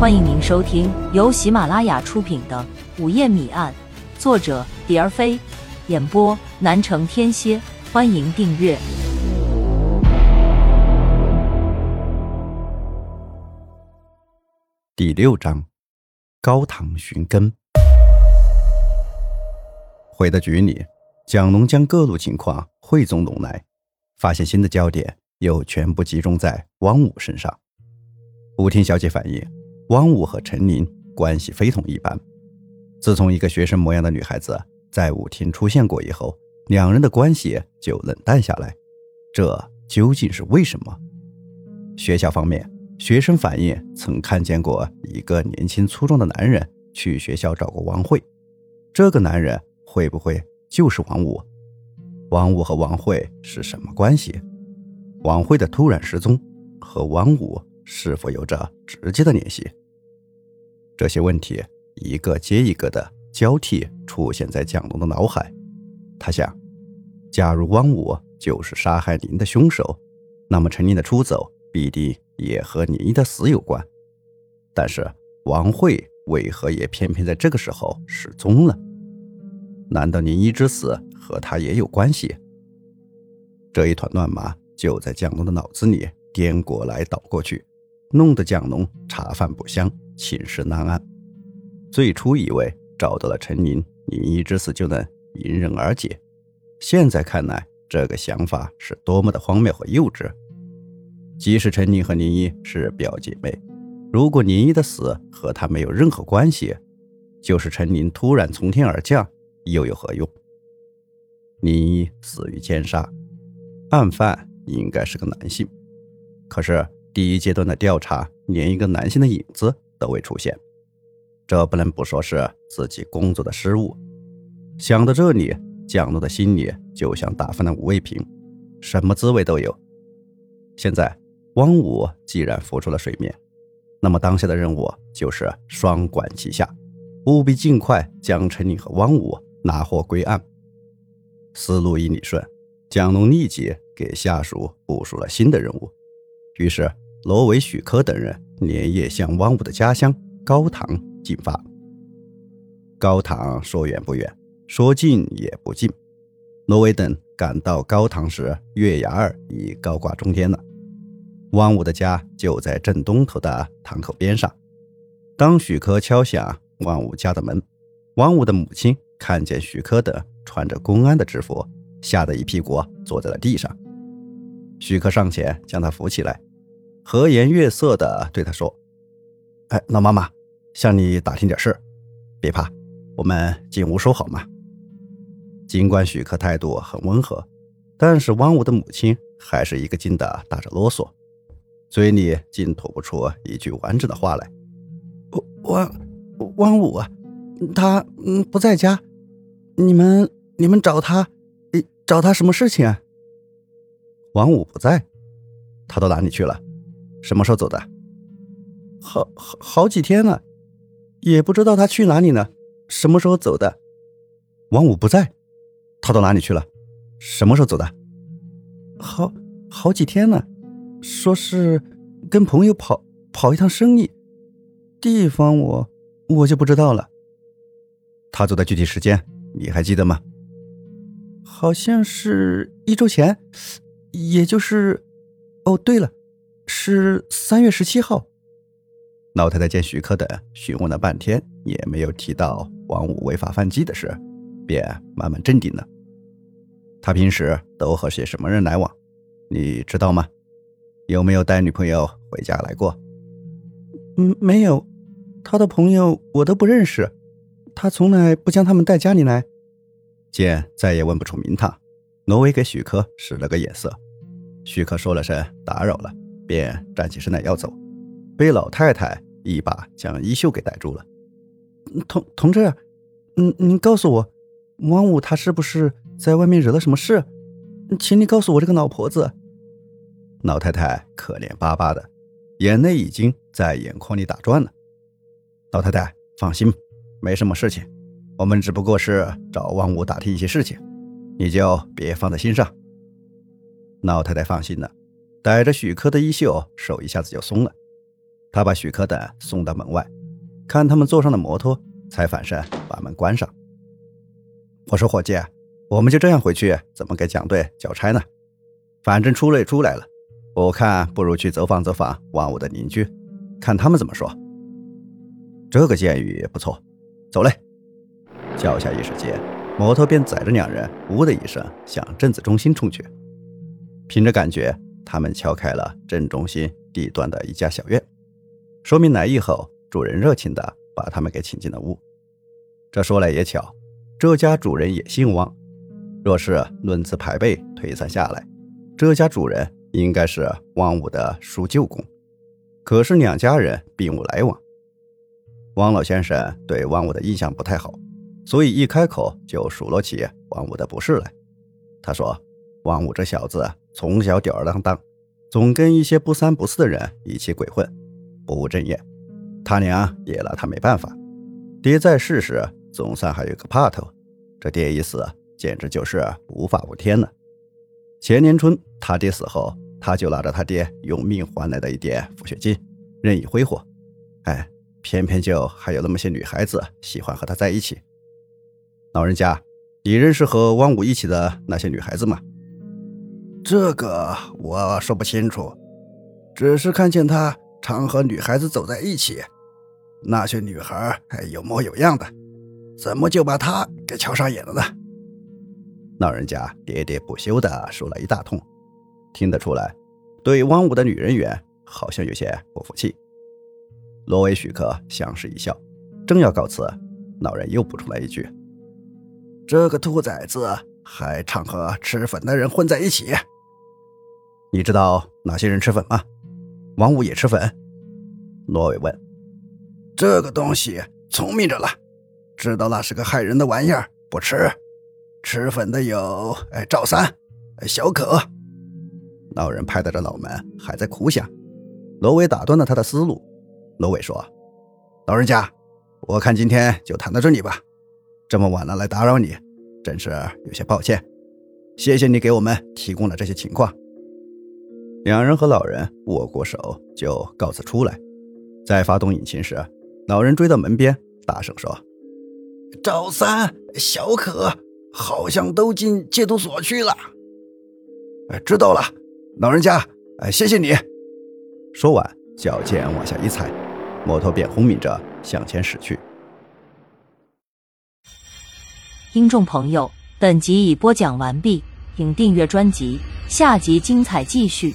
欢迎您收听由喜马拉雅出品的《午夜谜案》，作者蝶儿飞，演播南城天蝎。欢迎订阅第六章：高堂寻根。回到局里，蒋龙将各路情况汇总拢来，发现新的焦点又全部集中在汪武身上。舞厅小姐反映。汪武和陈琳关系非同一般。自从一个学生模样的女孩子在舞厅出现过以后，两人的关系就冷淡下来。这究竟是为什么？学校方面，学生反映曾看见过一个年轻粗壮的男人去学校找过王慧。这个男人会不会就是王武？王武和王慧是什么关系？王慧的突然失踪和王武是否有着直接的联系？这些问题一个接一个的交替出现在蒋龙的脑海。他想，假如汪武就是杀害您的凶手，那么陈琳的出走必定也和林的死有关。但是王慧为何也偏偏在这个时候失踪了？难道林一之死和他也有关系？这一团乱麻就在蒋龙的脑子里颠过来倒过去，弄得蒋龙茶饭不香。寝食难安，最初以为找到了陈宁，林一之死就能迎刃而解。现在看来，这个想法是多么的荒谬和幼稚。即使陈琳和林一是表姐妹，如果林一的死和她没有任何关系，就是陈琳突然从天而降，又有何用？林一死于奸杀，案犯应该是个男性，可是第一阶段的调查连一个男性的影子。都未出现，这不能不说是自己工作的失误。想到这里，蒋璐的心里就像打翻了五味瓶，什么滋味都有。现在汪武既然浮出了水面，那么当下的任务就是双管齐下，务必尽快将陈琳和汪武拿获归案。思路一理顺，蒋龙立即给下属部署了新的任务，于是罗维、许科等人。连夜向汪武的家乡高唐进发。高唐说远不远，说近也不近。罗维等赶到高唐时，月牙儿已高挂中天了。汪武的家就在正东头的堂口边上。当许科敲响汪武家的门，汪武的母亲看见许科等穿着公安的制服，吓得一屁股坐在了地上。许科上前将他扶起来。和颜悦色地对他说：“哎，老妈妈，向你打听点事，别怕，我们进屋说好吗？”尽管许克态度很温和，但是汪武的母亲还是一个劲的打着啰嗦，嘴里竟吐不出一句完整的话来。汪汪武啊，他嗯不在家，你们你们找他，找他什么事情啊？王武不在，他到哪里去了？什么时候走的？好好好几天了，也不知道他去哪里了。什么时候走的？王五不在，他到哪里去了？什么时候走的？好好几天了，说是跟朋友跑跑一趟生意，地方我我就不知道了。他走的具体时间你还记得吗？好像是一周前，也就是……哦，对了。是三月十七号。老太太见许科等询问了半天，也没有提到王五违法犯纪的事，便慢慢镇定了。他平时都和些什么人来往？你知道吗？有没有带女朋友回家来过？嗯，没有。他的朋友我都不认识，他从来不将他们带家里来。见再也问不出名堂，挪威给许科使了个眼色。许科说了声打扰了。便站起身来要走，被老太太一把将衣袖给逮住了。同同志，嗯，您告诉我，王武他是不是在外面惹了什么事？请你告诉我这个老婆子。老太太可怜巴巴的，眼泪已经在眼眶里打转了。老太太放心，没什么事情，我们只不过是找王武打听一些事情，你就别放在心上。老太太放心了。逮着许科的衣袖，手一下子就松了。他把许可等送到门外，看他们坐上了摩托，才反身把门关上。我说：“伙计，我们就这样回去，怎么给蒋队交差呢？反正出来出来了，我看不如去走访走访王五的邻居，看他们怎么说。”这个建议不错，走嘞！脚下一时间，摩托便载着两人，呜的一声向镇子中心冲去。凭着感觉，他们敲开了镇中心地段的一家小院，说明来意后，主人热情地把他们给请进了屋。这说来也巧。这家主人也姓汪，若是论资排辈推算下来，这家主人应该是汪武的叔舅公。可是两家人并无来往，汪老先生对汪武的印象不太好，所以一开口就数落起汪武的不是来。他说：“王武这小子从小吊儿郎当，总跟一些不三不四的人一起鬼混，不务正业。他娘也拿他没办法，爹在世时。”总算还有个怕头，这爹一死，简直就是无法无天了。前年春他爹死后，他就拿着他爹用命换来的一点抚恤金，任意挥霍。哎，偏偏就还有那么些女孩子喜欢和他在一起。老人家，你认识和汪武一起的那些女孩子吗？这个我说不清楚，只是看见他常和女孩子走在一起，那些女孩还有模有样的。怎么就把他给瞧上眼了呢？老人家喋喋不休的说了一大通，听得出来，对汪武的女人缘好像有些不服气。罗威许克相视一笑，正要告辞，老人又补充了一句：“这个兔崽子还常和吃粉的人混在一起。你知道哪些人吃粉吗？王五也吃粉？”罗伟问。“这个东西聪明着了。”知道那是个害人的玩意儿，不吃。吃粉的有哎赵三、小可。老人拍打着脑门，还在苦想。罗伟打断了他的思路。罗伟说：“老人家，我看今天就谈到这里吧。这么晚了来打扰你，真是有些抱歉。谢谢你给我们提供了这些情况。”两人和老人握过手，就告辞出来。在发动引擎时，老人追到门边，大声说。赵三、小可好像都进戒毒所去了。知道了，老人家，哎，谢谢你。说完，脚尖往下一踩，摩托便轰鸣着向前驶去。听众朋友，本集已播讲完毕，请订阅专辑，下集精彩继续。